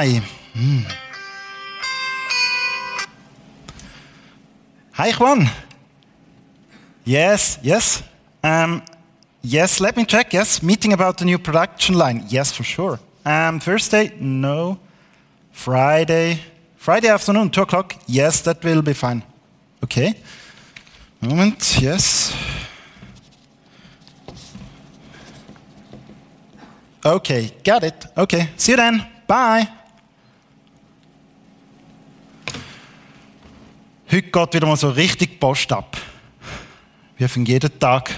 Nein. Hm. Hi Juan. Yes, yes. Um, yes, let me check. Yes, meeting about the new production line. Yes, for sure. Um, Thursday? No. Friday? Friday afternoon, 2 o'clock? Yes, that will be fine. Okay. Moment, yes. Okay, got it. Okay, see you then. Bye. Heute geht wieder mal so richtig Post ab. Wie von jeden Tag.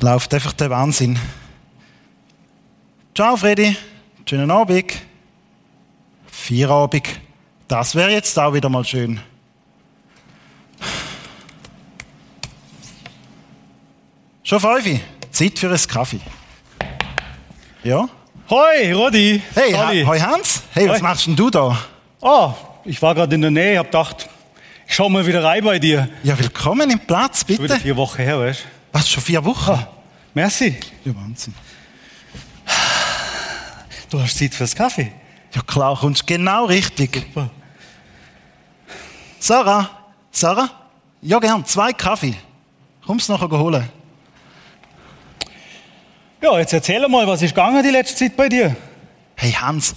Läuft einfach der Wahnsinn. Ciao, Freddy. Schönen Abend. Feierabend. Das wäre jetzt auch wieder mal schön. Schon fünf? Zeit für einen Kaffee. Ja? Hoi, Rodi. Hey, ha hoi Hans. Hey, was Hoi. machst denn du da? Ah, ich war gerade in der Nähe, hab gedacht, ich schau mal wieder rein bei dir. Ja, willkommen im Platz, Schon wieder bitte. vier Wochen her, weißt Was, schon vier Wochen? Ah, merci. Ja, Wahnsinn. Du hast Zeit fürs Kaffee. Ja klar, kommst genau richtig. Super. Sarah, Sarah? Ja, gern, zwei Kaffee. Kommst nachher holen? Ja, jetzt erzähl mal, was ist gegangen die letzte Zeit bei dir? Hey Hans,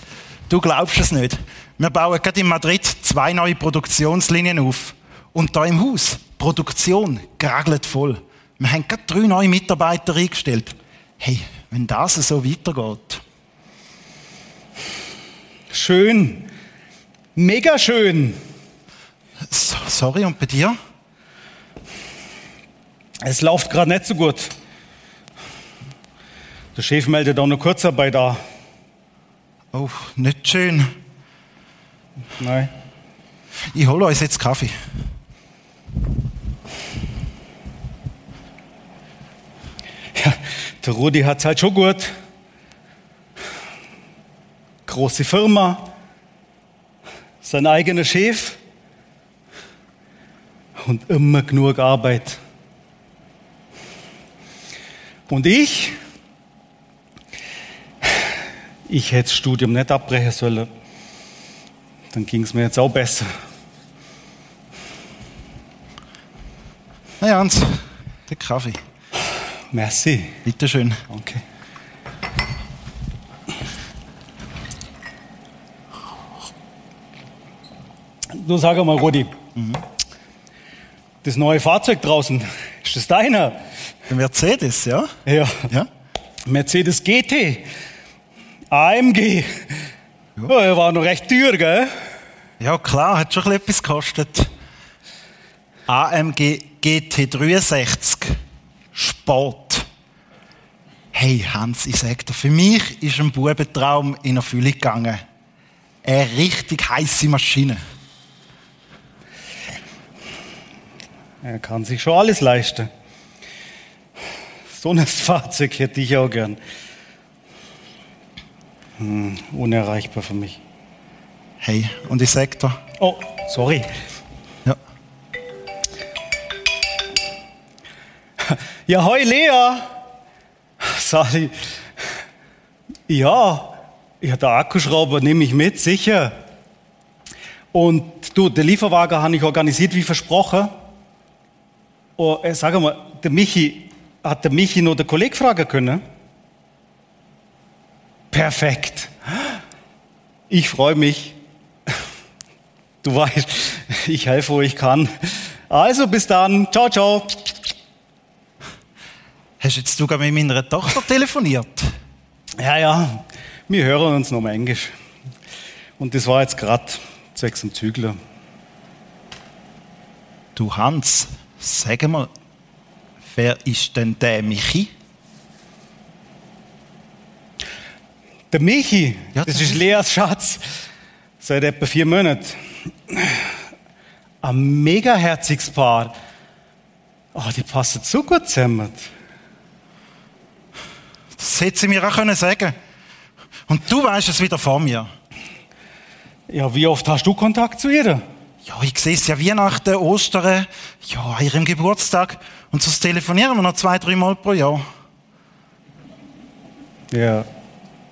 du glaubst es nicht. Wir bauen gerade in Madrid zwei neue Produktionslinien auf. Und da im Haus, Produktion, geragelt voll. Wir haben gerade drei neue Mitarbeiter eingestellt. Hey, wenn das so weitergeht. Schön. Mega schön. So, sorry, und bei dir? Es läuft gerade nicht so gut. Der Chef meldet auch noch Kurzarbeit da. Oh, nicht schön. Nein. Ich hole uns jetzt Kaffee. Ja, der Rudi hat's halt schon gut. Große Firma, sein eigener Chef und immer genug Arbeit. Und ich, ich hätte das Studium nicht abbrechen sollen. Dann ging's mir jetzt auch besser. Hey Hans, der Kaffee. Merci. Bitteschön. Okay. Du sag mal, Rudi. Das neue Fahrzeug draußen, ist das deiner? Der Mercedes, ja? Ja. Ja? Mercedes GT. AMG. Ja, er war noch recht teuer, gell? Ja, klar, hat schon ein bisschen etwas gekostet. AMG GT63 Sport. Hey Hans, ich sag dir, für mich ist ein Bubentraum in Erfüllung gegangen. Eine richtig heiße Maschine. Er kann sich schon alles leisten. So ein Fahrzeug hätte ich auch gern. Hm, unerreichbar für mich. Hey, und ich sag dir, Oh, sorry. ja, Ja, hoi Lea. Sali. Ja, ja, der Akkuschrauber nehme ich mit, sicher. Und du, der Lieferwagen habe ich organisiert wie versprochen. Oh, äh, sag mal, der Michi, hat der Michi noch der Kollege fragen können? Perfekt. Ich freue mich. Du weißt, ich helfe, wo ich kann. Also, bis dann. Ciao, ciao. hast jetzt du gerade mit meiner Tochter telefoniert? Ja, ja, wir hören uns noch mal Englisch. Und das war jetzt gerade sechs im Zügler. Du Hans, sag mal, wer ist denn der Michi? Der Michi, Ja, das ist Leas Schatz, seit etwa vier Monaten. Ein mega herziges Paar. Oh, die passen so gut zusammen. Das hätte sie mir auch können sagen Und du weißt es wieder von mir. Ja, wie oft hast du Kontakt zu ihr? Ja, ich sehe es ja Weihnachten, Ostern, ja, an ihrem Geburtstag. Und so telefonieren wir noch zwei, drei Mal pro Jahr. Ja.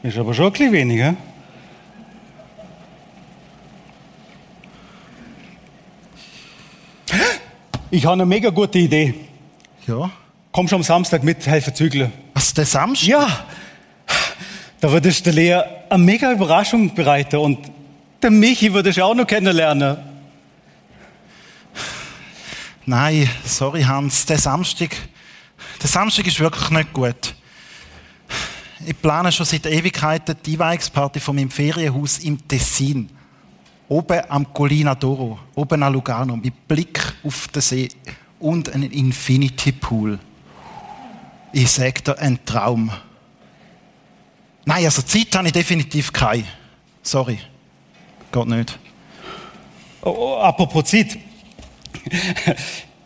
Ist aber schon ein bisschen weniger. Ich habe eine mega gute Idee. Ja. Komm schon am Samstag mit, helfen zügeln. Was, der Samstag? Ja, da würdest du Lea eine mega Überraschung bereiten und der Michi würdest du auch noch kennenlernen. Nein, sorry Hans, der Samstag, der Samstag ist wirklich nicht gut. Ich plane schon seit Ewigkeiten die Einweihungsparty von meinem Ferienhaus im Tessin. Oben am Collina d'Oro, oben an Lugano, mit Blick auf den See und einen Infinity Pool. Ich sage dir, ein Traum. Nein, also Zeit habe ich definitiv keine. Sorry. Geht nicht. Oh, oh, apropos Zeit.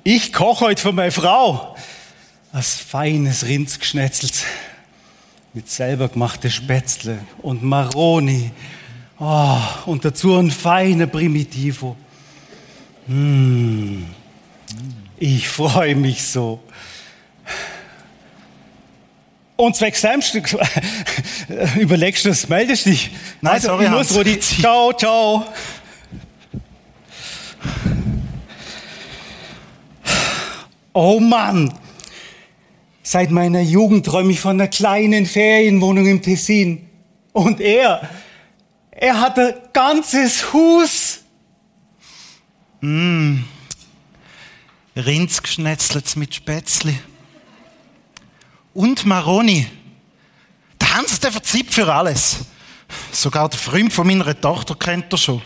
Ich koche heute für meine Frau. Was feines Rindsgeschnetzelt. Mit selber gemachte Spätzle und Maroni. Oh, und dazu ein feiner Primitivo. Mm. Ich freue mich so. Und zwecks Samstag, überlegst du das, meldest dich? Nein, also, sorry, ich muss, Hans. Rudi. Ciao, ciao. Oh Mann! Seit meiner Jugend träume ich von einer kleinen Ferienwohnung im Tessin. Und er, er hat ein ganzes Hus. Rindsgeschnetzelt mit Spätzli. Und Maroni. Der Hans, der verzieht für alles. Sogar der Freund von meiner Tochter kennt er schon.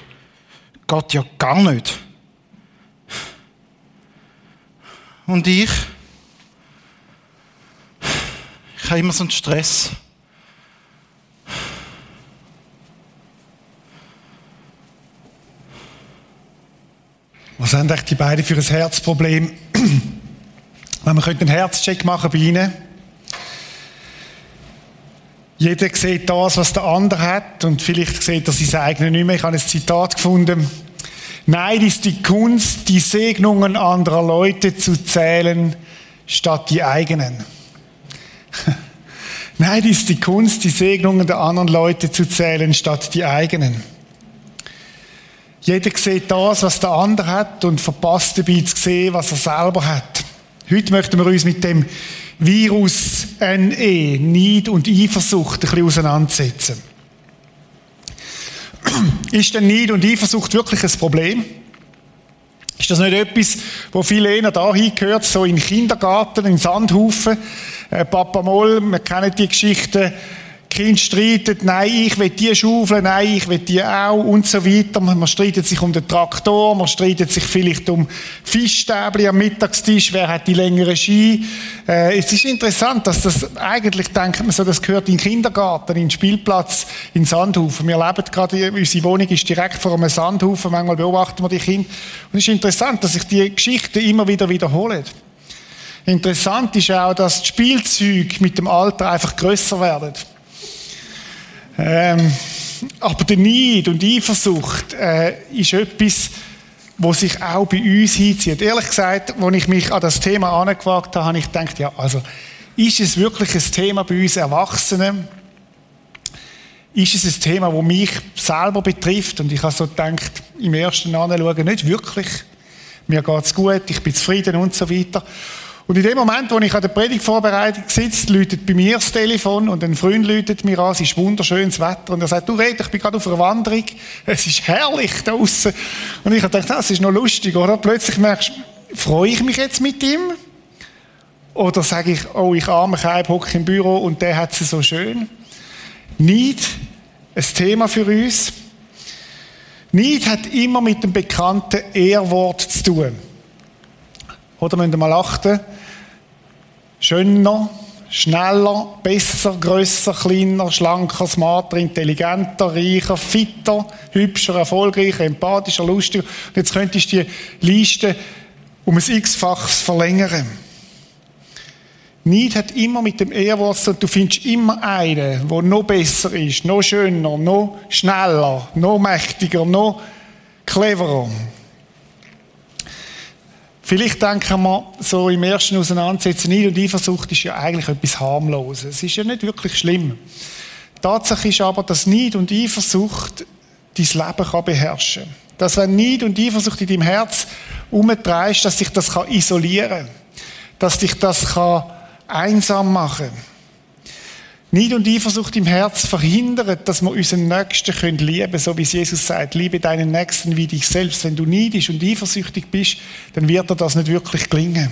Geht ja gar nicht. Und ich? Ich habe immer so einen Stress. Was haben die beiden für ein Herzproblem? Wenn wir einen Herzcheck machen bei ihnen. Jeder sieht das, was der andere hat und vielleicht sieht er sein eigenes nicht mehr. Ich habe ein Zitat gefunden. Neid ist die Kunst, die Segnungen anderer Leute zu zählen, statt die eigenen. Neid ist die Kunst, die Segnungen der anderen Leute zu zählen, statt die eigenen. Jeder sieht das, was der andere hat und verpasst dabei zu sehen, was er selber hat. Heute möchten wir uns mit dem Virus NE, Neid und Eifersucht, ein bisschen auseinandersetzen. Ist denn Neid und Eifersucht wirklich ein Problem? Ist das nicht etwas, wo viele eher da hingehört, so in Kindergarten, in Sandhaufen? Äh, Papa Moll, wir kennen die Geschichten, Kind streitet, nein, ich will die Schaufel, nein, ich will die auch und so weiter. Man, streitet sich um den Traktor, man streitet sich vielleicht um Fischstäbli am Mittagstisch, wer hat die längere Ski. Äh, es ist interessant, dass das eigentlich, denkt man so, das gehört in den Kindergarten, in den Spielplatz, in den Sandhaufen. Wir leben gerade, unsere Wohnung ist direkt vor einem Sandhaufen, manchmal beobachten wir die Kinder. Und es ist interessant, dass sich die Geschichten immer wieder wiederholen. Interessant ist auch, dass die Spielzeuge mit dem Alter einfach grösser werden. Ähm, aber der Neid und die Eifersucht äh, ist etwas, was sich auch bei uns hinzieht. Ehrlich gesagt, als ich mich an das Thema angewagt habe, habe ich gedacht, ja, also, ist es wirklich ein Thema bei uns Erwachsenen? Ist es ein Thema, das mich selber betrifft? Und ich habe so gedacht, im ersten Anschauen, nicht wirklich. Mir geht's gut, ich bin zufrieden und so weiter. Und in dem Moment, wo ich an der Predigtvorbereitung sitze, läutet bei mir das Telefon und ein Freund läutet mir an, es ist wunderschönes Wetter und er sagt, du Red, ich bin gerade auf einer Wanderung, es ist herrlich da draussen. Und ich gedacht, das ist noch lustig, oder? Plötzlich merkst du, freue ich mich jetzt mit ihm? Oder sage ich, oh, ich arme Keib, hocke im Büro und der hat es so schön? Neid, ein Thema für uns. Neid hat immer mit dem bekannten Ehrwort zu tun. Oder müsst ihr mal achten? Schöner, schneller, besser, grösser, kleiner, schlanker, smarter, intelligenter, reicher, fitter, hübscher, erfolgreicher, empathischer, lustiger. Und jetzt könntest du die Liste um ein x-faches verlängern. Neid hat immer mit dem tun. Du findest immer einen, der noch besser ist, noch schöner, noch schneller, noch mächtiger, noch cleverer. Vielleicht denken wir so im ersten Auseinandersetzen, Neid und Eifersucht ist ja eigentlich etwas harmloses. Es ist ja nicht wirklich schlimm. Tatsache ist aber, dass Neid und Eifersucht dein Leben kann beherrschen kann. Dass wenn Neid und Eifersucht in deinem Herz umtreibst, dass dich das isolieren kann. Dass dich das kann einsam machen kann. Neid und Eifersucht im Herz verhindern, dass wir unseren Nächsten lieben können, so wie es Jesus sagt, liebe deinen Nächsten wie dich selbst. Wenn du neidisch und eifersüchtig bist, dann wird dir das nicht wirklich gelingen.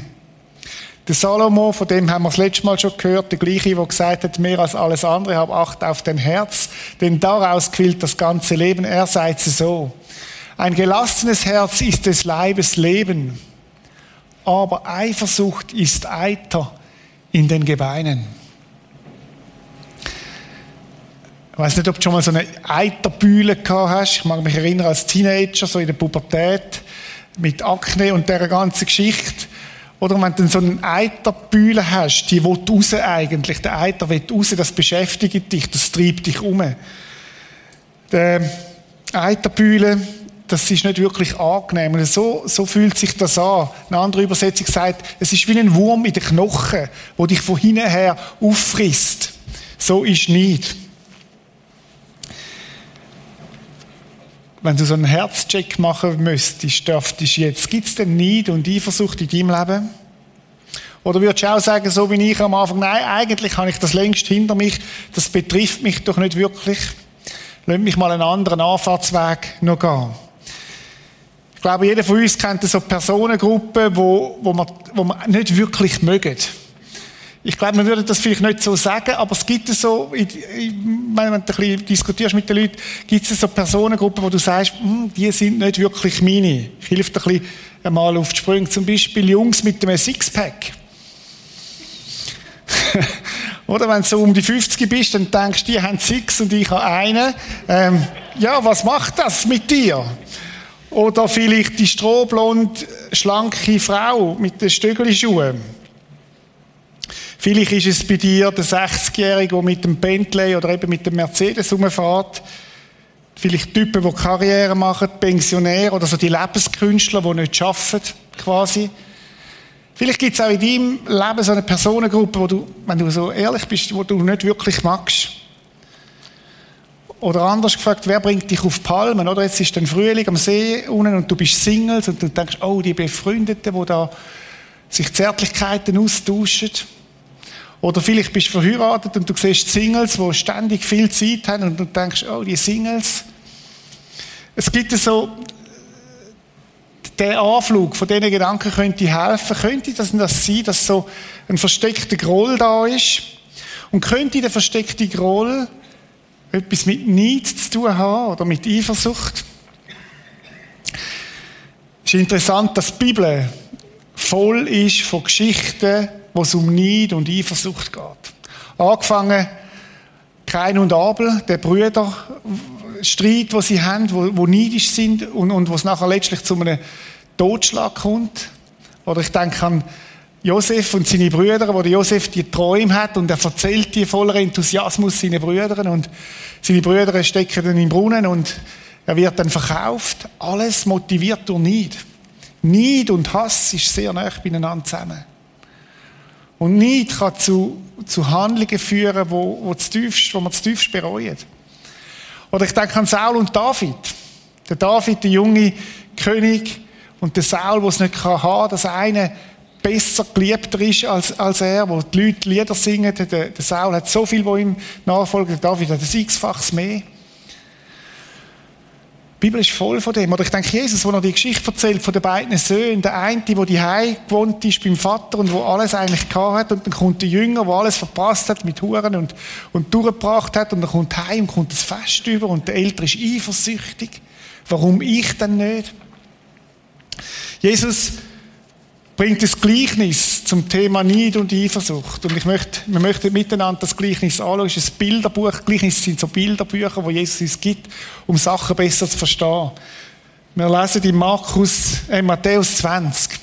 Der Salomo, von dem haben wir das letzte Mal schon gehört, der gleiche, der gesagt hat, mehr als alles andere, hab Acht auf dein Herz, denn daraus quillt das ganze Leben. Er sagt es so. Ein gelassenes Herz ist des Leibes Leben, aber Eifersucht ist Eiter in den Gebeinen. Ich weiß nicht, ob du schon mal so eine Eiterbühle gehabt hast. Ich mag mich erinnern, als Teenager, so in der Pubertät, mit Akne und dieser ganzen Geschichte. Oder wenn du so eine Eiterbühle hast, die will raus eigentlich. Der Eiter will raus, das beschäftigt dich, das treibt dich um. Der Eiterbühle, das ist nicht wirklich angenehm. So, so fühlt sich das an. Eine andere Übersetzung sagt, es ist wie ein Wurm in den Knochen, wo dich von hinten her auffrisst. So ist nicht. Wenn du so einen Herzcheck machen müsstest, dürftest jetzt, gibt es denn Neid und Eifersucht in deinem Leben? Oder würdest du auch sagen, so wie ich am Anfang, nein, eigentlich habe ich das längst hinter mich, das betrifft mich doch nicht wirklich. Lass mich mal einen anderen Anfahrtsweg noch gehen. Ich glaube, jeder von uns kennt so Personengruppen, wo, wo, man, wo man nicht wirklich mögen. Ich glaube, man würde das vielleicht nicht so sagen, aber es gibt so, wenn du ein bisschen diskutierst mit den Leuten, gibt es so Personengruppen, wo du sagst, hm, die sind nicht wirklich meine. Ich helfe dir ein bisschen einmal auf die Sprünge. Zum Beispiel Jungs mit einem Sixpack. Oder wenn du so um die 50 bist, dann denkst du, die haben Six und ich habe einen. Ähm, ja, was macht das mit dir? Oder vielleicht die strohblond schlanke Frau mit den Stöckelschuhen. Vielleicht ist es bei dir der 60-Jährige, der mit dem Bentley oder eben mit dem Mercedes rumfährt. Vielleicht Typen, die Karriere machen, Pensionäre oder so die Lebenskünstler, die nicht arbeiten, quasi. Vielleicht gibt es auch in deinem Leben so eine Personengruppe, wo du, wenn du so ehrlich bist, wo du nicht wirklich magst. Oder anders gefragt, wer bringt dich auf Palmen? Oder jetzt ist dann Frühling am See unten und du bist Singles und du denkst, oh, die Befreundeten, die da sich Zärtlichkeiten austauschen. Oder vielleicht bist du verheiratet und du siehst Singles, die ständig viel Zeit haben und du denkst, oh, die Singles. Es gibt so, der Anflug von diesen Gedanken könnte helfen. Könnte das, das sein, dass so ein versteckter Groll da ist? Und könnte der versteckte Groll etwas mit Neid zu tun haben oder mit Eifersucht? Es ist interessant, dass die Bibel voll ist von Geschichten, wo es um Neid und Eifersucht geht. Angefangen Kain und Abel, der Brüder, Streit, wo sie haben, wo, wo neidisch sind und, und es nachher letztlich zu einem Totschlag kommt. Oder ich denke an Josef und seine Brüder, wo Josef die Träume hat und er erzählt die voller Enthusiasmus seinen Brüdern und seine Brüder stecken dann im Brunnen und er wird dann verkauft. Alles motiviert durch Neid. Neid und Hass ist sehr nah beieinander zusammen. Und Neid kann zu, zu Handlungen führen, wo, wo, tiefst, wo man zu tiefst bereut. Oder ich denke an Saul und David. Der David, der junge König, und der Saul, der es nicht haben kann, dass einer besser geliebter ist als, als er, wo die Leute Lieder singen. Der, der Saul hat so viel, wo ihm nachfolgt. Der David hat ein x-faches mehr. Die Bibel ist voll von dem. Oder ich denke, Jesus, wo er die Geschichte erzählt von den beiden Söhnen, der eine, der die gewohnt ist beim Vater und wo alles eigentlich gehabt hat, und dann kommt der Jünger, der alles verpasst hat mit Huren und, und durchgebracht hat, und dann kommt heim, kommt das Fest über, und der Ältere ist eifersüchtig. Warum ich denn nicht? Jesus bringt das Gleichnis zum Thema Neid und Eifersucht. Und ich möchte, wir möchten miteinander das Gleichnis anschauen. Es ist ein Bilderbuch. Gleichnis sind so Bilderbücher, wo Jesus uns gibt, um Sachen besser zu verstehen. Wir lesen in Markus, äh, Matthäus 20.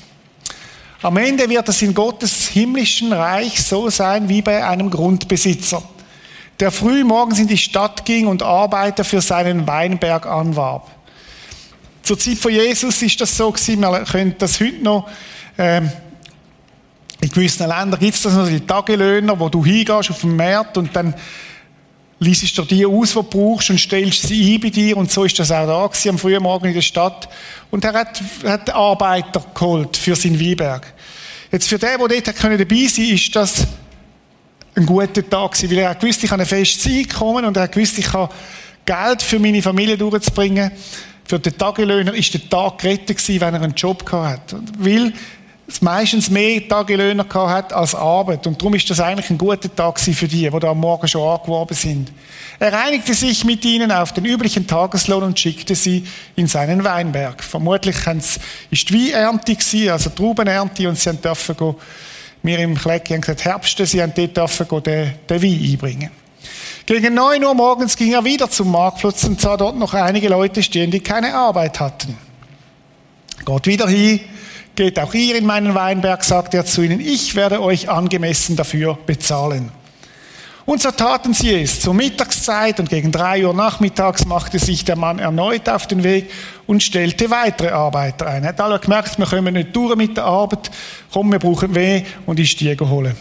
Am Ende wird es in Gottes himmlischen Reich so sein wie bei einem Grundbesitzer, der früh morgens in die Stadt ging und Arbeiter für seinen Weinberg anwarb. Zur Zeit von Jesus ist das so gewesen, wir können das heute noch ähm, in gewissen Ländern gibt es das noch die Tagelöhner, wo du hingehst auf den Markt und dann liest dir die aus, die du brauchst und stellst sie ein bei dir. Und so ist das auch da gewesen, am frühen Morgen in der Stadt. Und er hat, hat Arbeiter geholt für seinen Weinberg. Jetzt für den, der dort dabei sein konnte, ist das ein guter Tag gewesen, weil er gewusst, ich habe ein festes Einkommen und er gewusst, ich habe Geld für meine Familie durchzubringen. Für den Tagelöhner ist der Tag gerettet gewesen, wenn er einen Job gehabt hat. Weil meistens mehr Tagelöhner hat als Arbeit. Und darum ist das eigentlich ein guter Tag für die, die da am Morgen schon angeworben sind. Er einigte sich mit ihnen auf den üblichen Tageslohn und schickte sie in seinen Weinberg. Vermutlich ist die Weinernte gewesen, also Traubenernte, und sie dürfen go, wir im Klecki gesagt, Herbst, sie haben dort den, den Wein einbringen. Gegen neun Uhr morgens ging er wieder zum Marktplatz und sah dort noch einige Leute stehen, die keine Arbeit hatten. Gott wieder hin, Geht auch ihr in meinen Weinberg, sagt er zu ihnen, ich werde euch angemessen dafür bezahlen. Und so taten sie es. Zur Mittagszeit und gegen drei Uhr nachmittags machte sich der Mann erneut auf den Weg und stellte weitere Arbeiter ein. Er hat alle gemerkt, wir kommen nicht durch mit der Arbeit, komm, wir brauchen weh und ich Stiege holen.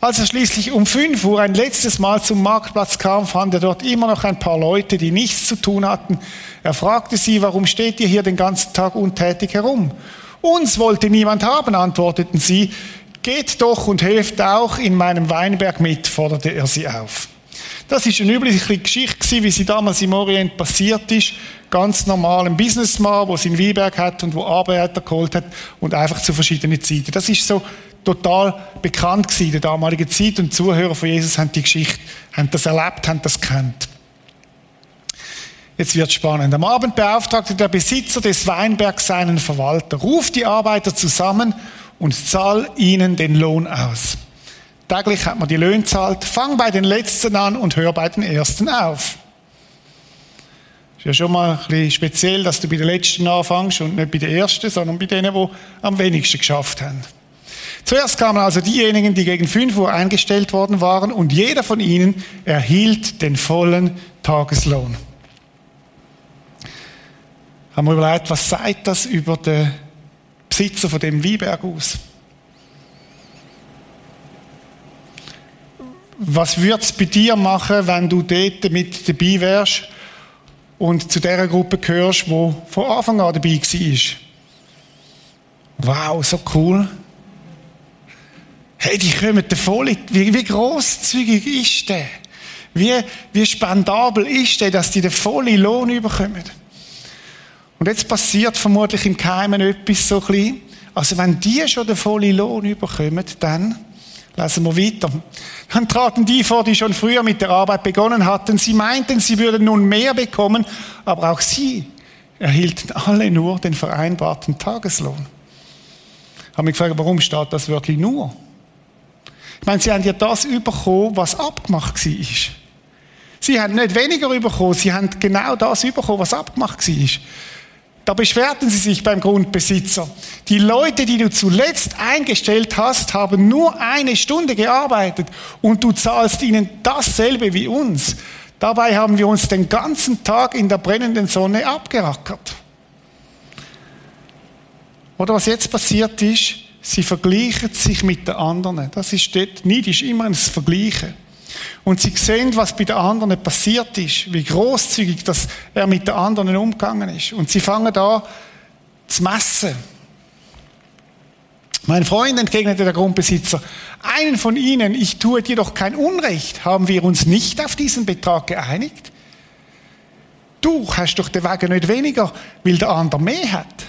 Als er schließlich um fünf Uhr ein letztes Mal zum Marktplatz kam, fand er dort immer noch ein paar Leute, die nichts zu tun hatten. Er fragte sie, warum steht ihr hier den ganzen Tag untätig herum? Uns wollte niemand haben, antworteten sie. Geht doch und helft auch in meinem Weinberg mit, forderte er sie auf. Das ist eine übliche Geschichte, wie sie damals im Orient passiert ist. Ganz normal ein Businessman, der seinen Weinberg hat und wo Arbeiter geholt hat und einfach zu verschiedenen Zeiten. Das ist so total bekannt gewesen in der damaligen Zeit und die Zuhörer von Jesus haben die Geschichte, haben das erlebt, haben das kennt. Jetzt wird spannend. Am Abend beauftragte der Besitzer des Weinbergs seinen Verwalter. Ruf die Arbeiter zusammen und zahl ihnen den Lohn aus. Täglich hat man die Löhne zahlt. Fang bei den Letzten an und hör bei den Ersten auf. Ist ja schon mal ein bisschen speziell, dass du bei den Letzten anfängst und nicht bei den Ersten, sondern bei denen, die am wenigsten geschafft haben. Zuerst kamen also diejenigen, die gegen 5 Uhr eingestellt worden waren und jeder von ihnen erhielt den vollen Tageslohn haben wir überlegt, was sagt das über den Besitzer von dem Weinberg aus? Was würde es bei dir machen, wenn du dort mit dabei wärst und zu der Gruppe gehörst, wo von Anfang an dabei war? Wow, so cool. Hey, die kommen voll. Wie, wie grosszügig ist der? Wie, wie spendabel ist der, dass die den vollen Lohn überkommen? Und jetzt passiert vermutlich im Keimen etwas so klein. Also wenn die schon den vollen Lohn überkommen, dann lesen wir weiter. Dann traten die vor, die schon früher mit der Arbeit begonnen hatten. Sie meinten, sie würden nun mehr bekommen, aber auch sie erhielten alle nur den vereinbarten Tageslohn. Haben mich gefragt, warum steht das wirklich nur? Ich meine, sie haben ja das bekommen, was abgemacht war. Sie haben nicht weniger bekommen, sie haben genau das bekommen, was abgemacht war. Da beschwerten sie sich beim Grundbesitzer. Die Leute, die du zuletzt eingestellt hast, haben nur eine Stunde gearbeitet und du zahlst ihnen dasselbe wie uns. Dabei haben wir uns den ganzen Tag in der brennenden Sonne abgerackert. Oder was jetzt passiert ist, sie vergleichen sich mit den anderen. Das ist dort, Neid ist immer ein Vergleichen. Und sie sehen, was bei den anderen passiert ist, wie großzügig dass er mit den anderen umgegangen ist. Und sie fangen da zu messen. Mein Freund entgegnete der Grundbesitzer, einen von Ihnen, ich tue dir doch kein Unrecht, haben wir uns nicht auf diesen Betrag geeinigt? Du hast doch den Wagen nicht weniger, weil der andere mehr hat.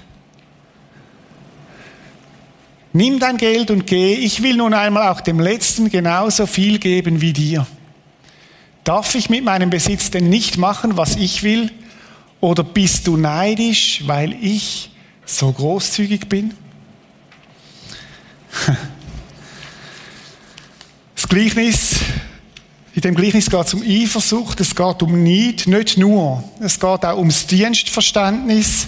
Nimm dein Geld und geh, ich will nun einmal auch dem Letzten genauso viel geben wie dir. Darf ich mit meinem Besitz denn nicht machen, was ich will? Oder bist du neidisch, weil ich so großzügig bin? Das Gleichnis, in dem Gleichnis geht es um Eifersucht, es geht um Neid, nicht nur. Es geht auch ums Dienstverständnis,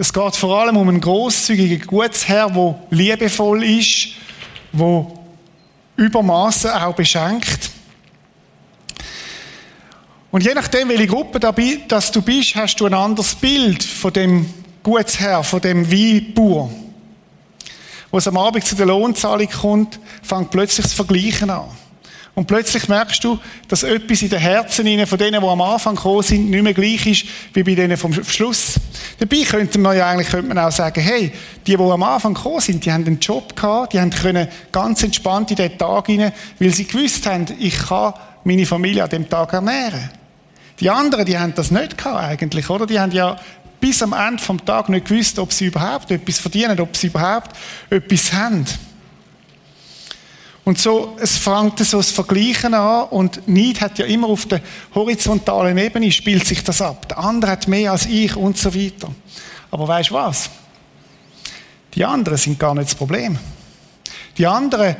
es geht vor allem um einen großzügigen Gutsherr, der liebevoll ist, der Übermaßen auch beschenkt. Und je nachdem, welche Gruppe dass du bist, hast du ein anderes Bild von dem Gutsherr, von dem Weinbauer. Wo es am Abend zu der Lohnzahlung kommt, fängt plötzlich das Vergleichen an. Und plötzlich merkst du, dass etwas in den Herzen von denen, die am Anfang gekommen sind, nicht mehr gleich ist wie bei denen vom Schluss. Dabei könnte man ja eigentlich könnte man auch sagen, hey, die, die am Anfang gekommen sind, die haben einen Job gehabt, die haben können ganz entspannt in den Tag hinein, weil sie gewusst haben, ich kann meine Familie an dem Tag ernähren. Die anderen, die haben das nicht gehabt eigentlich, oder? Die haben ja bis am Ende vom Tag nicht gewusst, ob sie überhaupt etwas verdienen, ob sie überhaupt etwas haben. Und so, es fängt so das Vergleichen an und Neid hat ja immer auf der horizontalen Ebene spielt sich das ab. Der andere hat mehr als ich und so weiter. Aber weißt du was? Die anderen sind gar nicht das Problem. Die anderen,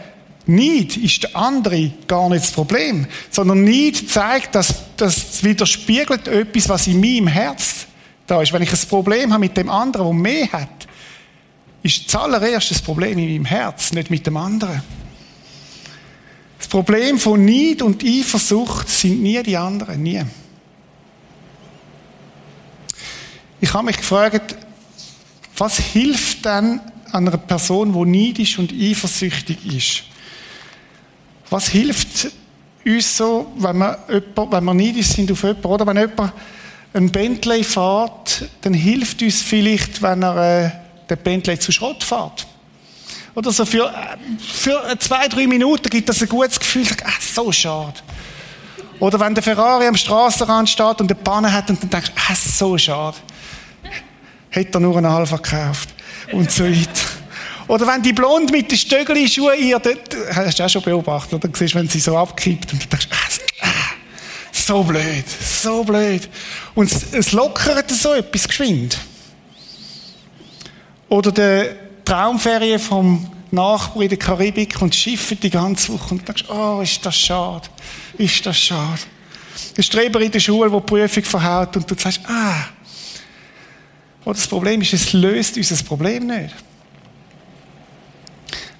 Neid ist der andere gar nicht das Problem, sondern Neid zeigt, dass das widerspiegelt etwas, was in meinem Herz da ist. Wenn ich ein Problem habe mit dem anderen, der mehr hat, ist das allererste Problem in meinem Herz, nicht mit dem anderen. Das Problem von Neid und Eifersucht sind nie die anderen, nie. Ich habe mich gefragt, was hilft denn einer Person, die neidisch und eifersüchtig ist? Was hilft uns so, wenn wir, jemand, wenn wir neidisch sind auf jemanden, oder wenn jemand ein Bentley fährt, dann hilft uns vielleicht, wenn er äh, den Bentley zu Schrott fährt. Oder so für, für zwei, drei Minuten gibt das ein gutes Gefühl, ach, so schade. Oder wenn der Ferrari am Straßenrand steht und eine Panne hat und dann denkst du, ach, so schade. Hätte er nur einen Alpha gekauft. Und so weiter. Oder wenn die Blonde mit den Schuhe ihr, das hast du auch schon beobachtet, oder? Du siehst, wenn sie so abkippt und du denkst, ah, so blöd, so blöd. Und es, es lockert so etwas geschwind. Oder der Traumferien vom Nachbar in der Karibik und schiffen die ganze Woche und denkst, oh, ist das schade, ist das schade. Der Streber in der Schule, der die Prüfung verhaut und du sagst, ah. Oh, das Problem ist, es löst unser Problem nicht.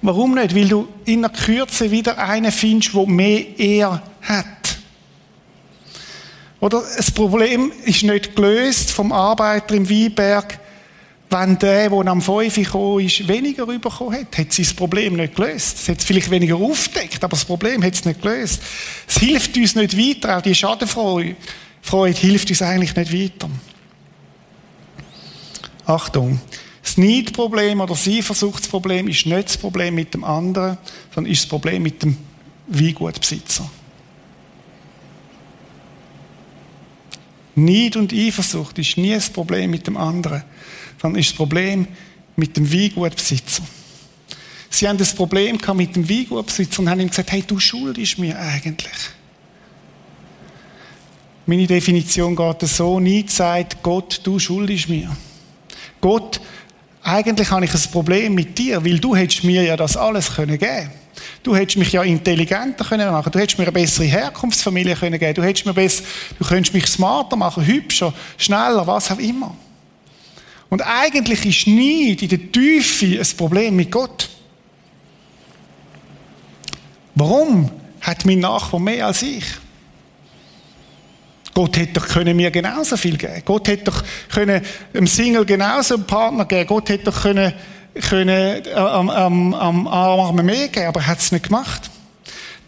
Warum nicht? Weil du in der Kürze wieder einen findest, der mehr Ehr hat. Oder das Problem ist nicht gelöst vom Arbeiter im Weinberg, wenn der, der am 5 gekommen ist, weniger bekommen hat, hat sie das Problem nicht gelöst. Es hat es vielleicht weniger aufdeckt, aber das Problem hat es nicht gelöst. Es hilft uns nicht weiter, auch die Schadenfreude Freude hilft uns eigentlich nicht weiter. Achtung, das Neidproblem oder das Eifersuchtsproblem ist nicht das Problem mit dem anderen, sondern ist das Problem mit dem Weingutbesitzer. Neid und Eifersucht ist nie das Problem mit dem anderen, sondern ist das Problem mit dem Weingutbesitzer. Sie haben das Problem mit dem Weingutbesitzer und haben ihm gesagt, hey, du schuldest mir eigentlich. Meine Definition geht so, nie sagt Gott, du schuldest mir. Gott, eigentlich habe ich ein Problem mit dir, weil du hättest mir ja das alles können geben Du hättest mich ja intelligenter können machen. Du hättest mir eine bessere Herkunftsfamilie können. Du hättest mir besser, du könntest mich smarter machen, hübscher, schneller, was auch immer. Und eigentlich ist Neid in der Tiefe ein Problem mit Gott. Warum hat mein Nachbar mehr als ich? Gott hätte doch können mir genauso viel geben. Gott hätte doch können einem Single genauso einen Partner geben. Gott hätte doch können können äh, am, am, am Armen mehr geben, aber er hat es nicht gemacht.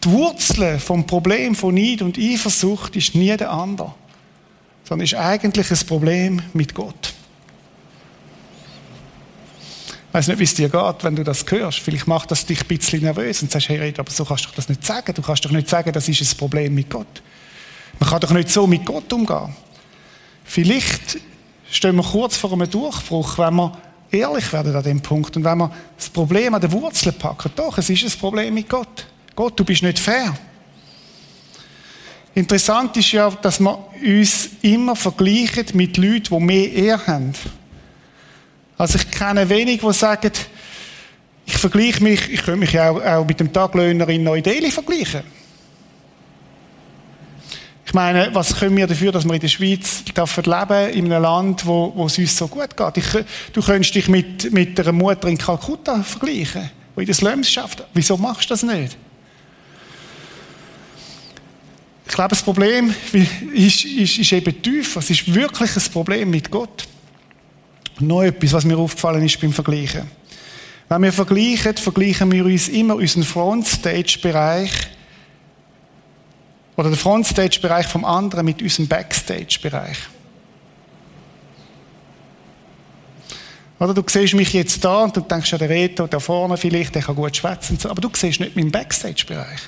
Die Wurzel vom Problem von Neid und Eifersucht ist nie der andere, sondern ist eigentlich ein Problem mit Gott. Weiß nicht, wie es dir geht, wenn du das hörst. Vielleicht macht das dich ein bisschen nervös und sagst, hey, Red, aber so kannst du das nicht sagen. Du kannst doch nicht sagen, das ist ein Problem mit Gott. Man kann doch nicht so mit Gott umgehen. Vielleicht stehen wir kurz vor einem Durchbruch, wenn wir ehrlich werden an dem Punkt. Und wenn wir das Problem an der Wurzel packen, doch, es ist ein Problem mit Gott. Gott, du bist nicht fair. Interessant ist ja, dass wir uns immer vergleichen mit Leuten, die mehr Ehr haben. Also ich kenne wenig, die sagen, ich vergleiche mich, ich könnte mich auch, auch mit dem Taglöhner in Neu-Delhi vergleichen. Ich meine, was können wir dafür, dass wir in der Schweiz dürfen leben, in einem Land, wo, wo es uns so gut geht? Ich, du könntest dich mit, mit einer Mutter in Kalkutta vergleichen, die in den Slums schafft. Wieso machst du das nicht? Ich glaube, das Problem ist, ist, ist eben tiefer. Es ist wirklich ein Problem mit Gott. Noch etwas, was mir aufgefallen ist beim Vergleichen. Wenn wir vergleichen, vergleichen wir uns immer unseren Frontstage-Bereich Oder der Frontstage-Bereich vom anderen mit unserem Backstage-Bereich. Oder du siehst mich jetzt da und du denkst ja, der Reto da vorne vielleicht, der kann gut schwätzen, aber du siehst nicht meinen Backstage-Bereich.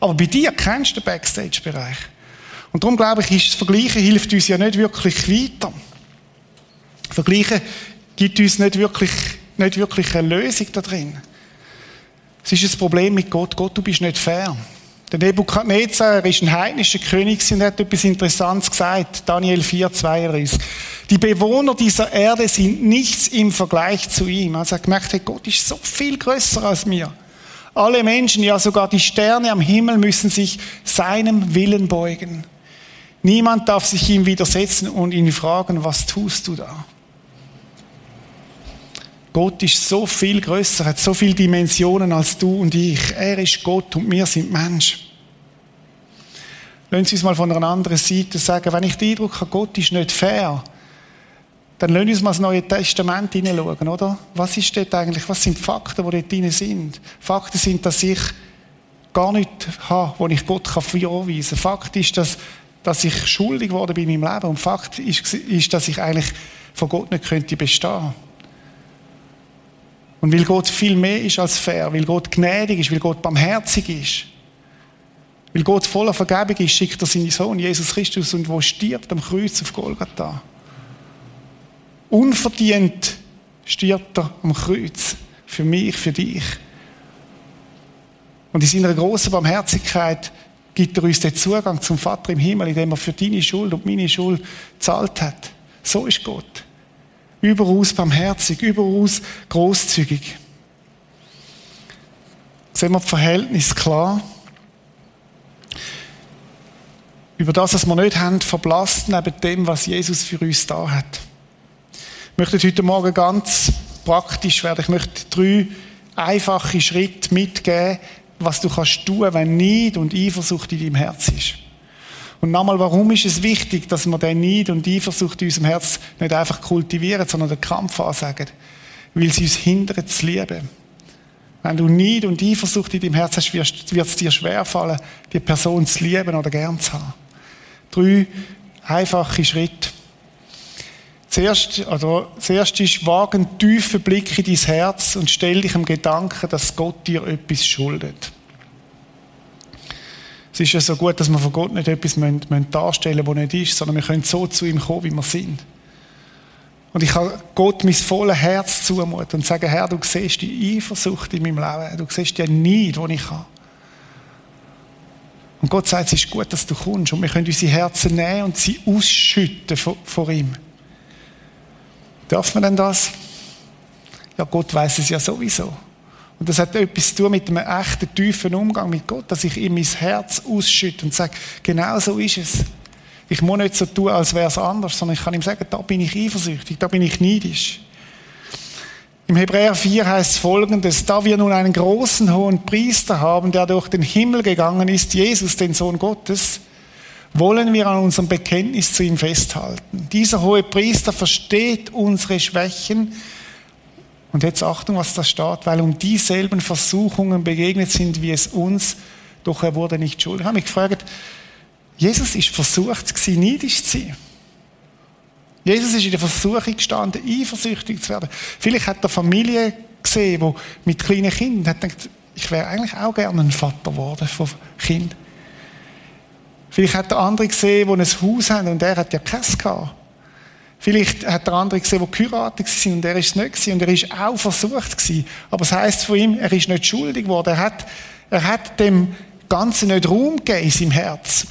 Aber bei dir kennst du den Backstage-Bereich. Und darum glaube ich, ist das Vergleichen hilft uns ja nicht wirklich weiter. Vergleichen gibt uns nicht wirklich, nicht wirklich eine Lösung da drin. Es ist ein Problem mit Gott. Gott, du bist nicht fair. Der Nebukadnezar, er ist ein heidnischer König und hat etwas Interessantes gesagt. Daniel 4, 32. Die Bewohner dieser Erde sind nichts im Vergleich zu ihm. Also er hat gemerkt, hey, Gott ist so viel größer als mir. Alle Menschen, ja sogar die Sterne am Himmel müssen sich seinem Willen beugen. Niemand darf sich ihm widersetzen und ihn fragen, was tust du da? Gott ist so viel größer, hat so viele Dimensionen als du und ich. Er ist Gott und wir sind Mensch. Lassen Sie uns mal von einer anderen Seite sagen, wenn ich den Eindruck habe, Gott ist nicht fair, dann lassen wir uns mal das Neue Testament hineinschauen, oder? Was ist dort eigentlich, was sind die Fakten, die dort drin sind? Fakten sind, dass ich gar nichts habe, wo ich Gott kann anweisen kann. Fakt ist, dass, dass ich schuldig geworden bin in meinem Leben. Und Fakt ist, ist, dass ich eigentlich von Gott nicht könnte bestehen. Und weil Gott viel mehr ist als fair, weil Gott gnädig ist, weil Gott barmherzig ist, weil Gott voller Vergebung ist, schickt er seinen Sohn Jesus Christus und wo stirbt am Kreuz auf Golgatha. Unverdient stirbt er am Kreuz. Für mich, für dich. Und in seiner großen Barmherzigkeit gibt er uns den Zugang zum Vater im Himmel, indem er für deine Schuld und meine Schuld zahlt hat. So ist Gott. Überaus barmherzig, überaus großzügig. Sehen wir das Verhältnis klar? Über das, was wir nicht haben, verblasst neben dem, was Jesus für uns da hat. Ich möchte heute Morgen ganz praktisch werden. Ich möchte drei einfache Schritte mitgeben, was du kannst tun, wenn Neid und Eifersucht in deinem Herz ist. Und nochmal, warum ist es wichtig, dass wir den Neid und Eifersucht in unserem Herz nicht einfach kultivieren, sondern den Kampf ansagen? Weil sie uns hindern zu lieben. Wenn du Neid und Eifersucht in deinem Herz hast, wird es dir schwerfallen, die Person zu lieben oder gern zu haben. Drei einfache Schritte. Zuerst, also, zuerst ist, wage einen tiefen Blick in dein Herz und stell dich im Gedanken, dass Gott dir etwas schuldet. Es ist ja so gut, dass wir von Gott nicht etwas darstellen müssen, was nicht ist, sondern wir können so zu ihm kommen, wie wir sind. Und ich kann Gott mein volles Herz zumuten und sagen, Herr, du siehst die Eifersucht in meinem Leben, du siehst die Neid, die ich habe. Und Gott sagt, es ist gut, dass du kommst und wir können unsere Herzen nehmen und sie ausschütten vor, vor ihm. Darf man denn das? Ja, Gott weiß es ja sowieso. Und das hat etwas zu tun mit einem echten, tiefen Umgang mit Gott, dass ich ihm mein Herz ausschütte und sage, genau so ist es. Ich muss nicht so tun, als wäre es anders, sondern ich kann ihm sagen, da bin ich eifersüchtig, da bin ich neidisch. Im Hebräer 4 heißt es folgendes, da wir nun einen großen hohen Priester haben, der durch den Himmel gegangen ist, Jesus, den Sohn Gottes, wollen wir an unserem Bekenntnis zu ihm festhalten. Dieser hohe Priester versteht unsere Schwächen. Und jetzt Achtung, was da steht, weil um dieselben Versuchungen begegnet sind, wie es uns, doch er wurde nicht schuldig. Ich habe mich gefragt, Jesus ist versucht, neidisch zu sein. Jesus ist in der Versuchung gestanden, eifersüchtig zu werden. Vielleicht hat er Familie gesehen, die mit kleinen Kindern hat gedacht, ich wäre eigentlich auch gerne ein Vater geworden von Kind. Vielleicht hat er andere gesehen, die ein Haus haben und er hat ja keins gehabt. Vielleicht hat er andere gesehen, die geheiratet sind und er ist es nicht gewesen und er ist auch versucht gewesen. Aber es heisst von ihm, er ist nicht schuldig geworden. Er hat, er hat dem Ganzen nicht Raum gegeben in seinem Herz.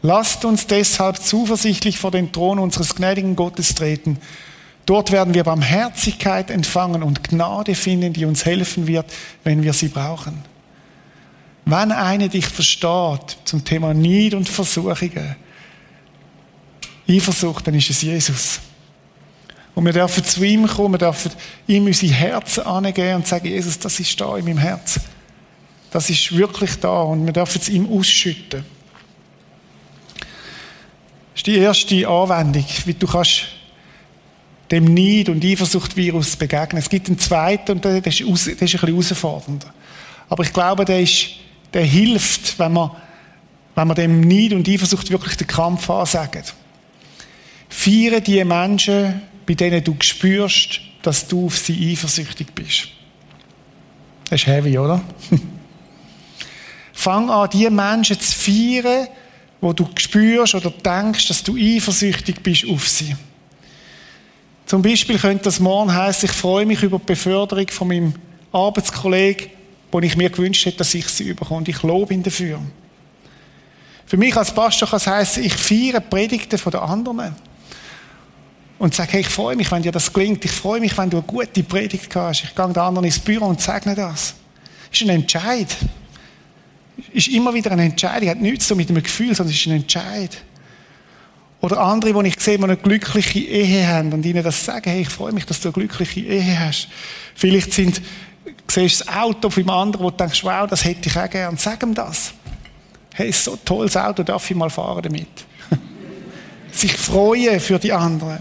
Lasst uns deshalb zuversichtlich vor den Thron unseres gnädigen Gottes treten. Dort werden wir Barmherzigkeit empfangen und Gnade finden, die uns helfen wird, wenn wir sie brauchen. Wenn einer dich versteht zum Thema Neid und Versuchungen, Eifersucht, dann ist es Jesus. Und wir dürfen zu ihm kommen, wir dürfen ihm unsere Herzen angeben und sagen, Jesus, das ist da in meinem Herz. Das ist wirklich da und wir dürfen es ihm ausschütten. Das ist die erste Anwendung, wie du kannst dem Neid- und Eifersucht-Virus begegnen. Es gibt einen zweiten und der ist, der ist ein bisschen herausfordernder. Aber ich glaube, der ist der hilft, wenn man wenn wir dem Neid und Eifersucht wirklich den Kampf ansagen. Feiere die Menschen, bei denen du spürst, dass du auf sie eifersüchtig bist. Das ist heavy, oder? Fang an, die Menschen zu feiern, wo du spürst oder denkst, dass du eifersüchtig bist auf sie. Zum Beispiel könnte das morgen heißen, ich freue mich über die Beförderung von meinem Arbeitskollegen, wo ich mir gewünscht hätte, dass ich sie überkomme. Ich lobe ihn dafür. Für mich als Pastor kann es heißen, ich feiere Predigten der anderen. Und sage, hey, ich freue mich, wenn dir das gelingt. Ich freue mich, wenn du eine gute Predigt hast. Ich gehe den anderen ins Büro und sage das. Das ist ein Entscheid. Ist immer wieder eine Entscheidung. Hat nichts so mit einem Gefühl, sondern es ist ein Entscheid. Oder andere, die ich sehe, die eine glückliche Ehe haben und ihnen das sagen, hey, ich freue mich, dass du eine glückliche Ehe hast. Vielleicht sind, siehst du das Auto von einem anderen, wo du denkst, wow, das hätte ich auch gern. Sag ihm das. Hey, so ein tolles Auto, darf ich mal fahren damit? Sich freuen für die anderen.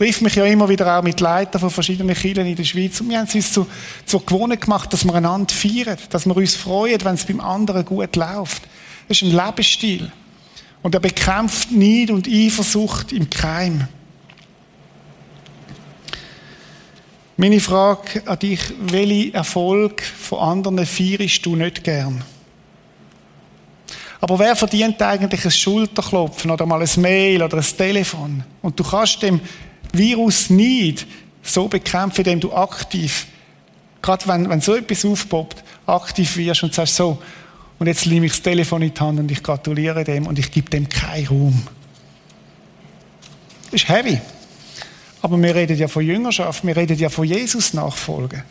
Treffe mich ja immer wieder auch mit Leitern von verschiedenen Kirchen in der Schweiz und wir haben es uns zu, zur Gewohnheit gemacht, dass wir einander feiern, dass wir uns freuen, wenn es beim anderen gut läuft. Das ist ein Lebensstil. Und er bekämpft Neid und Eifersucht im Keim. Meine Frage an dich, welchen Erfolg von anderen feierst du nicht gern? Aber wer verdient eigentlich ein Schulterklopfen oder mal ein Mail oder ein Telefon? Und du kannst dem Virus nicht so bekämpfen, indem du aktiv, gerade wenn, wenn so etwas aufpoppt, aktiv wirst und sagst so, und jetzt nehme ich das Telefon in die Hand und ich gratuliere dem und ich gebe dem keinen Raum. Das ist heavy. Aber wir reden ja von Jüngerschaft, wir reden ja von Jesus nachfolgen.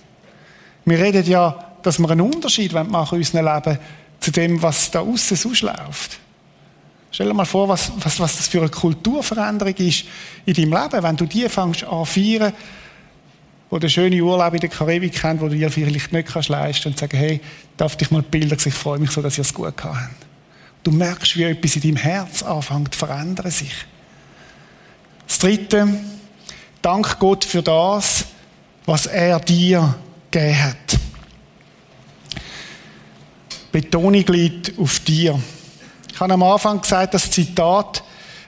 Wir reden ja, dass wir einen Unterschied machen in unserem Leben zu dem, was da außen sonst läuft. Stell dir mal vor, was, was, was das für eine Kulturveränderung ist in deinem Leben, wenn du die fängst an feiern, wo der schöne Urlaub in der Karibik kennt, wo du dir vielleicht nicht kannst leisten und sagen, hey, darf dich mal bilden, ich freue mich so, dass ihr es gut habt. Du merkst, wie etwas in deinem Herz anfängt zu verändern sich. Das Dritte, dank Gott für das, was er dir gegeben hat. Betonung liegt auf dir. Ich habe am Anfang gesagt, das Zitat,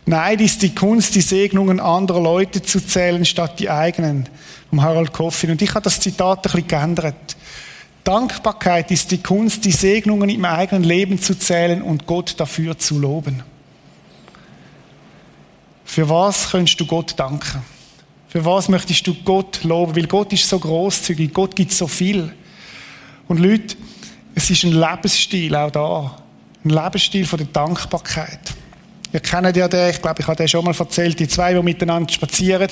Neid ist die Kunst, die Segnungen anderer Leute zu zählen, statt die eigenen vom Harold Coffin. Und ich habe das Zitat ein bisschen geändert. Dankbarkeit ist die Kunst, die Segnungen im eigenen Leben zu zählen und Gott dafür zu loben. Für was könntest du Gott danken? Für was möchtest du Gott loben? Weil Gott ist so großzügig, Gott gibt so viel. Und Leute, es ist ein Lebensstil auch da. Ein Lebensstil von der Dankbarkeit. Ihr kennt ja den, ich glaube, ich habe den schon mal erzählt, die zwei, die miteinander spazieren.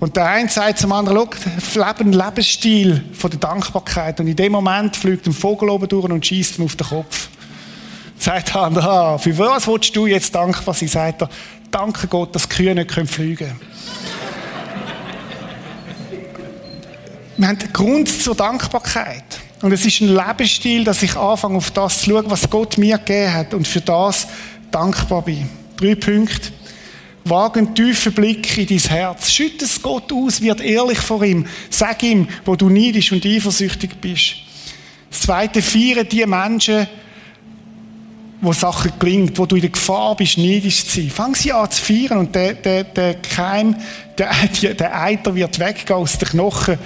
Und der eine sagt zum anderen, schau, leben Lebensstil von der Dankbarkeit. Und in dem Moment fliegt ein Vogel oben durch und schießt ihm auf den Kopf. Sagt der andere, ah, für was willst du jetzt dankbar sein? Sagt er, danke Gott, dass Kühe nicht fliegen können. Wir haben den Grund zur Dankbarkeit. Und es ist ein Lebensstil, dass ich anfange, auf das zu schauen, was Gott mir gegeben hat und für das dankbar bin. Drei Punkte. Wage einen tiefen Blick in dein Herz. Schütte es Gott aus, wird ehrlich vor ihm. Sag ihm, wo du neidisch und eifersüchtig bist. Das zweite, feiere die Menschen, wo Sachen gelingt, wo du in der Gefahr bist, neidisch zu sein. Fang sie an zu feiern und der, der, der Keim, der, der Eiter wird weggehen aus den Knochen,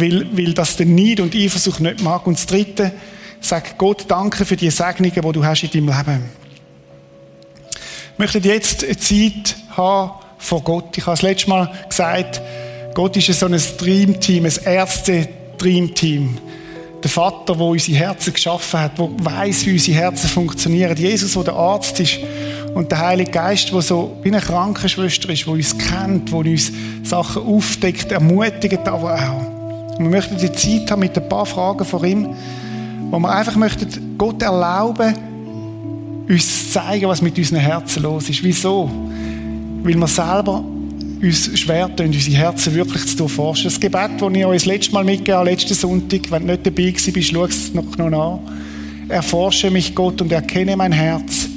weil, weil das den Neid und Eifersucht nicht mag. Und das dritte, sag Gott Danke für die Segnungen, die du hast in deinem Leben. Ich möchte jetzt eine Zeit haben vor Gott. Ich habe das letzte Mal gesagt, Gott ist so ein Dreamteam, ein Ärzte-Dreamteam. Der Vater, der unsere Herzen geschaffen hat, der weiß, wie unsere Herzen funktionieren. Jesus, der der Arzt ist. Und der Heilige Geist, der so wie eine Krankenschwester ist, der uns kennt, der uns Sachen aufdeckt, ermutigt, aber auch. Und wir möchten die Zeit haben mit ein paar Fragen vor ihm, wo wir einfach möchten Gott erlauben, uns zu zeigen, was mit unseren Herzen los ist. Wieso? weil wir selber uns schwer tun, unsere Herzen wirklich zu durchforschen. Das Gebet, das ich euch das letzte Mal mitgegeben habe, letzten Sonntag, wenn du nicht dabei bist, schau es noch, noch an. Erforsche mich, Gott, und erkenne mein Herz.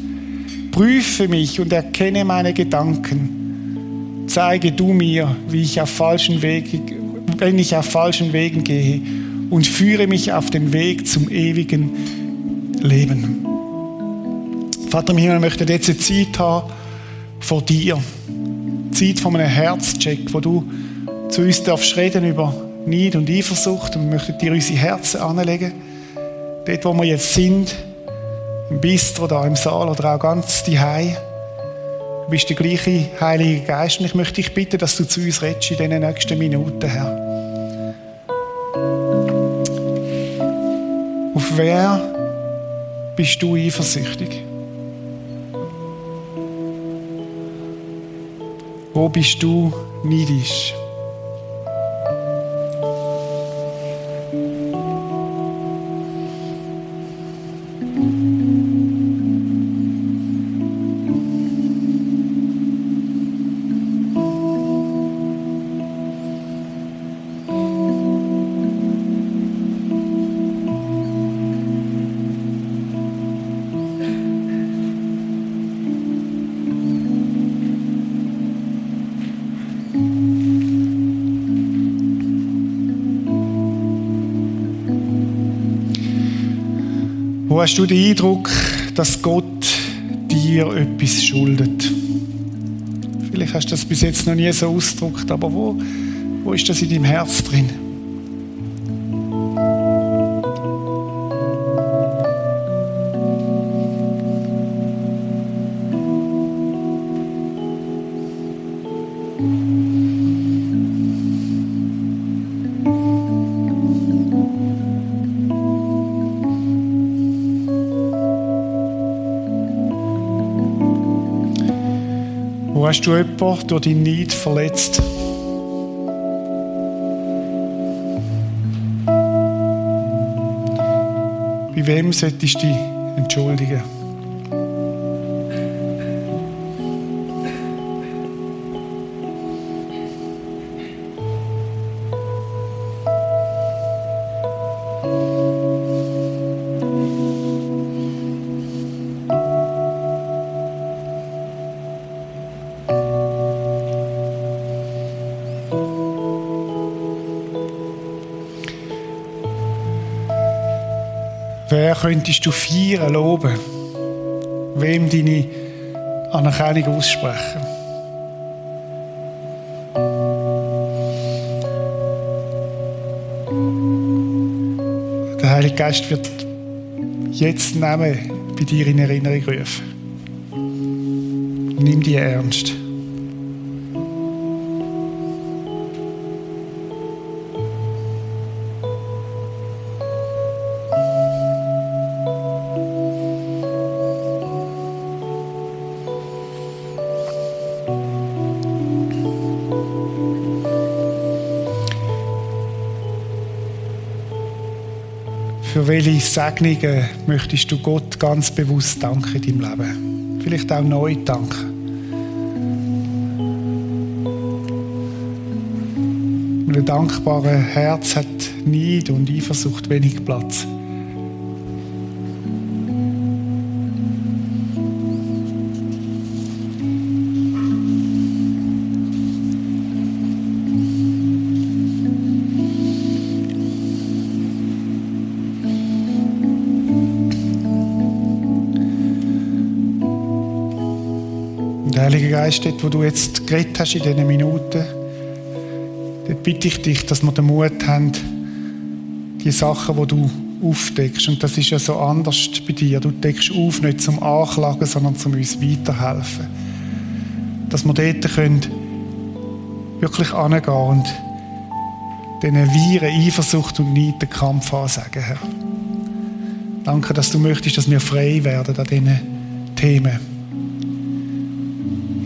Prüfe mich und erkenne meine Gedanken. Zeige du mir, wie ich auf falschen Weg, wenn ich auf falschen Wegen gehe und führe mich auf den Weg zum ewigen Leben. Vater im Himmel, wir möchten jetzt eine Zeit haben vor dir. Zeit von einem Herzcheck, wo du zu uns darfst reden über Neid und Eifersucht und wir möchten dir unsere Herzen anlegen. Dort, wo wir jetzt sind, im Bistro, da im Saal oder auch ganz daheim. Du bist der gleiche Heilige Geist und ich möchte dich bitten, dass du zu uns redest in diesen nächsten Minuten, Herr. Wer bist du eifersüchtig? Wo bist du neidisch? Hast du den Eindruck, dass Gott dir etwas schuldet? Vielleicht hast du das bis jetzt noch nie so ausgedrückt, aber wo, wo ist das in deinem Herz drin? Hast du jemanden durch deinen Neid verletzt? Bei wem solltest du dich entschuldigen? Könntest du feiern, loben? Wem deine Anerkennung aussprechen? Der Heilige Geist wird jetzt Namen bei dir in Erinnerung rufen. Nimm die ernst. Welche Segnungen möchtest du Gott ganz bewusst danken in deinem Leben? Vielleicht auch neu danken. Mit einem dankbaren Herz hat Neid und Eifersucht wenig Platz. Heiliger Geist, dort, wo du jetzt geredet hast in diesen Minuten, dort bitte ich dich, dass wir den Mut haben, die Sachen, die du aufdeckst. Und das ist ja so anders bei dir. Du deckst auf, nicht zum Anklagen, sondern zum uns weiterhelfen. Dass wir dort können wirklich angehen und diesen Viren, Eifersucht und Neid den Kampf ansagen, Herr. Danke, dass du möchtest, dass wir frei werden an diesen Themen.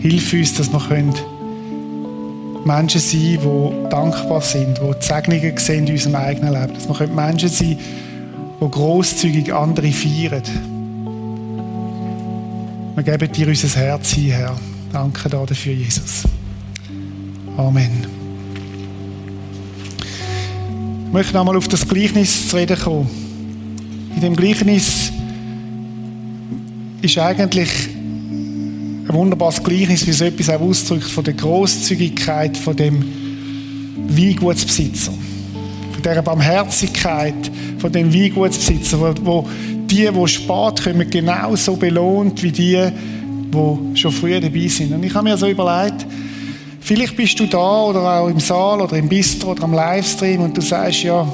Hilf uns, dass wir können Menschen sein können, die dankbar sind, die die Segnungen sehen in unserem eigenen Leben. Dass wir können Menschen sein die grosszügig andere feiern. Wir geben dir unser Herz hin, Herr. Danke dafür, Jesus. Amen. Ich möchte nochmal auf das Gleichnis zu reden kommen. In dem Gleichnis ist eigentlich ein wunderbares Gleichnis, wie es etwas auch ausdrückt von der Großzügigkeit von dem Weingutsbesitzer. Von dieser Barmherzigkeit von dem Weingutsbesitzer, wo, wo die, die spät kommen, genauso belohnt wie die, die schon früher dabei sind. Und ich habe mir so überlegt, vielleicht bist du da oder auch im Saal oder im Bistro oder am Livestream und du sagst, ja,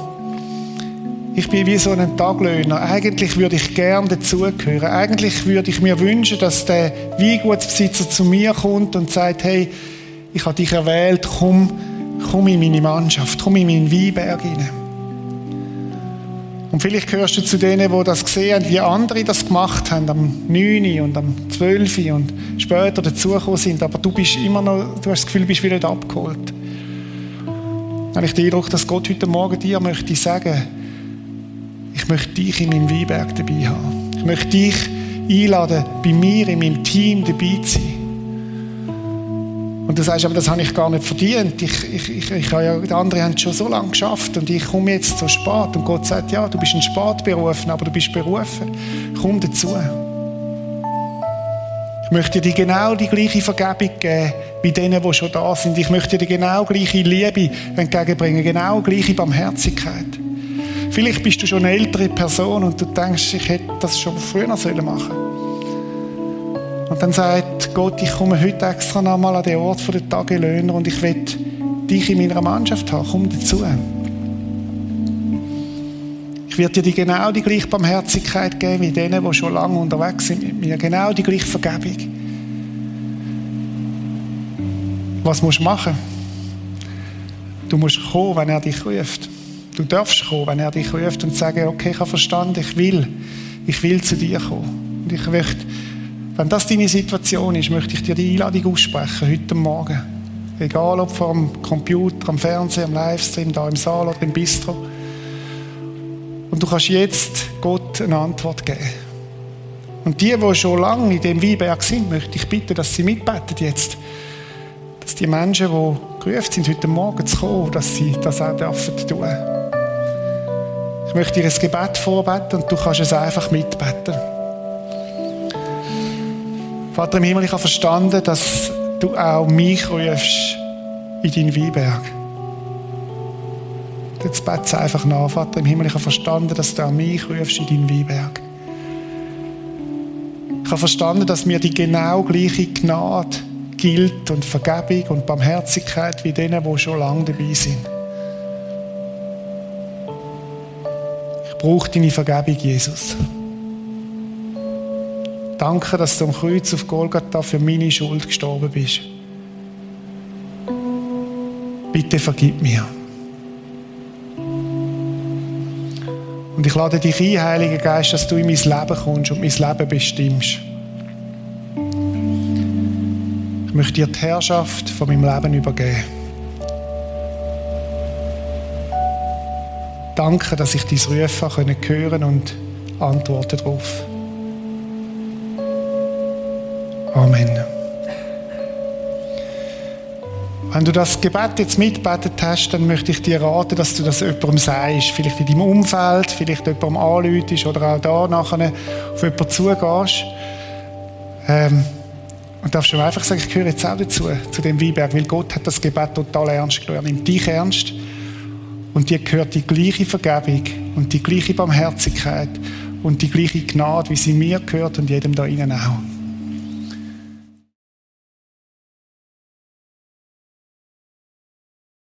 ich bin wie so ein Taglöhner. Eigentlich würde ich gern dazugehören. Eigentlich würde ich mir wünschen, dass der Weingutsbesitzer zu mir kommt und sagt, hey, ich habe dich erwählt, komm, komm in meine Mannschaft, komm in meinen Weinberg hinein. Und vielleicht gehörst du zu denen, die das gesehen haben, wie andere das gemacht haben, am 9. und am 12. und später dazugekommen sind, aber du bist immer noch, du hast das Gefühl, du bist wieder nicht abgeholt. Habe ich den Eindruck, dass Gott heute Morgen dir möchte sagen, ich möchte dich in meinem Weinberg dabei haben. Ich möchte dich einladen, bei mir in meinem Team dabei zu sein. Und du sagst, aber das habe ich gar nicht verdient. Ich, ich, ich, ich habe ja, die anderen haben es schon so lange geschafft und ich komme jetzt so spät. Und Gott sagt, ja, du bist ein Spätberufen, aber du bist berufen. Komm dazu. Ich möchte dir genau die gleiche Vergebung geben wie denen, die schon da sind. Ich möchte dir genau gleiche Liebe entgegenbringen, genau gleiche Barmherzigkeit. Vielleicht bist du schon eine ältere Person und du denkst, ich hätte das schon früher machen sollen Und dann sagt Gott, ich komme heute extra nochmal an den Ort der Tagelöhner und ich will dich in meiner Mannschaft haben. Komm dazu. Ich werde dir genau die gleiche Barmherzigkeit geben wie denen, die schon lange unterwegs sind mit mir. Genau die gleiche Vergebung. Was musst du machen? Du musst kommen, wenn er dich ruft. Du darfst kommen, wenn er dich ruft und sagen, okay, ich habe verstanden, ich will, ich will zu dir kommen. Und ich möchte, wenn das deine Situation ist, möchte ich dir die Einladung aussprechen, heute Morgen. Egal ob vor dem Computer, am Fernsehen, am Livestream, da im Saal oder im Bistro. Und du kannst jetzt Gott eine Antwort geben. Und die, die schon lange in dem Weinberg sind, möchte ich bitten, dass sie mitbeten jetzt. Dass die Menschen, die gerufen sind, heute Morgen zu kommen, dass sie das auch dürfen tun. Ich möchte dir ein Gebet vorbeten und du kannst es einfach mitbeten. Vater im Himmel, ich habe verstanden, dass du auch mich rufst in deinen Weinberg. Jetzt bete es einfach nach. Vater im Himmel, ich habe verstanden, dass du auch mich rufst in deinen Weinberg. Ich habe verstanden, dass mir die genau gleiche Gnade gilt und Vergebung und Barmherzigkeit wie denen, die schon lange dabei sind. Brauche deine Vergebung, Jesus. Danke, dass du am Kreuz auf Golgatha für meine Schuld gestorben bist. Bitte vergib mir. Und ich lade dich ein, Heiliger Geist, dass du in mein Leben kommst und mein Leben bestimmst. Ich möchte dir die Herrschaft von meinem Leben übergeben. Danke, dass ich dein Rufen hören und antworten darauf. Amen. Wenn du das Gebet jetzt mitbetet hast, dann möchte ich dir raten, dass du das jemandem sagst. Vielleicht in deinem Umfeld, vielleicht jemandem anläutest oder auch da nachher auf jemanden zugehst. Ähm, und darfst du einfach sagen, ich gehöre jetzt auch dazu, zu dem Weinberg, weil Gott hat das Gebet total ernst genommen. Er nimmt dich ernst und dir gehört die gleiche Vergebung und die gleiche Barmherzigkeit und die gleiche Gnade, wie sie mir gehört und jedem da innen auch.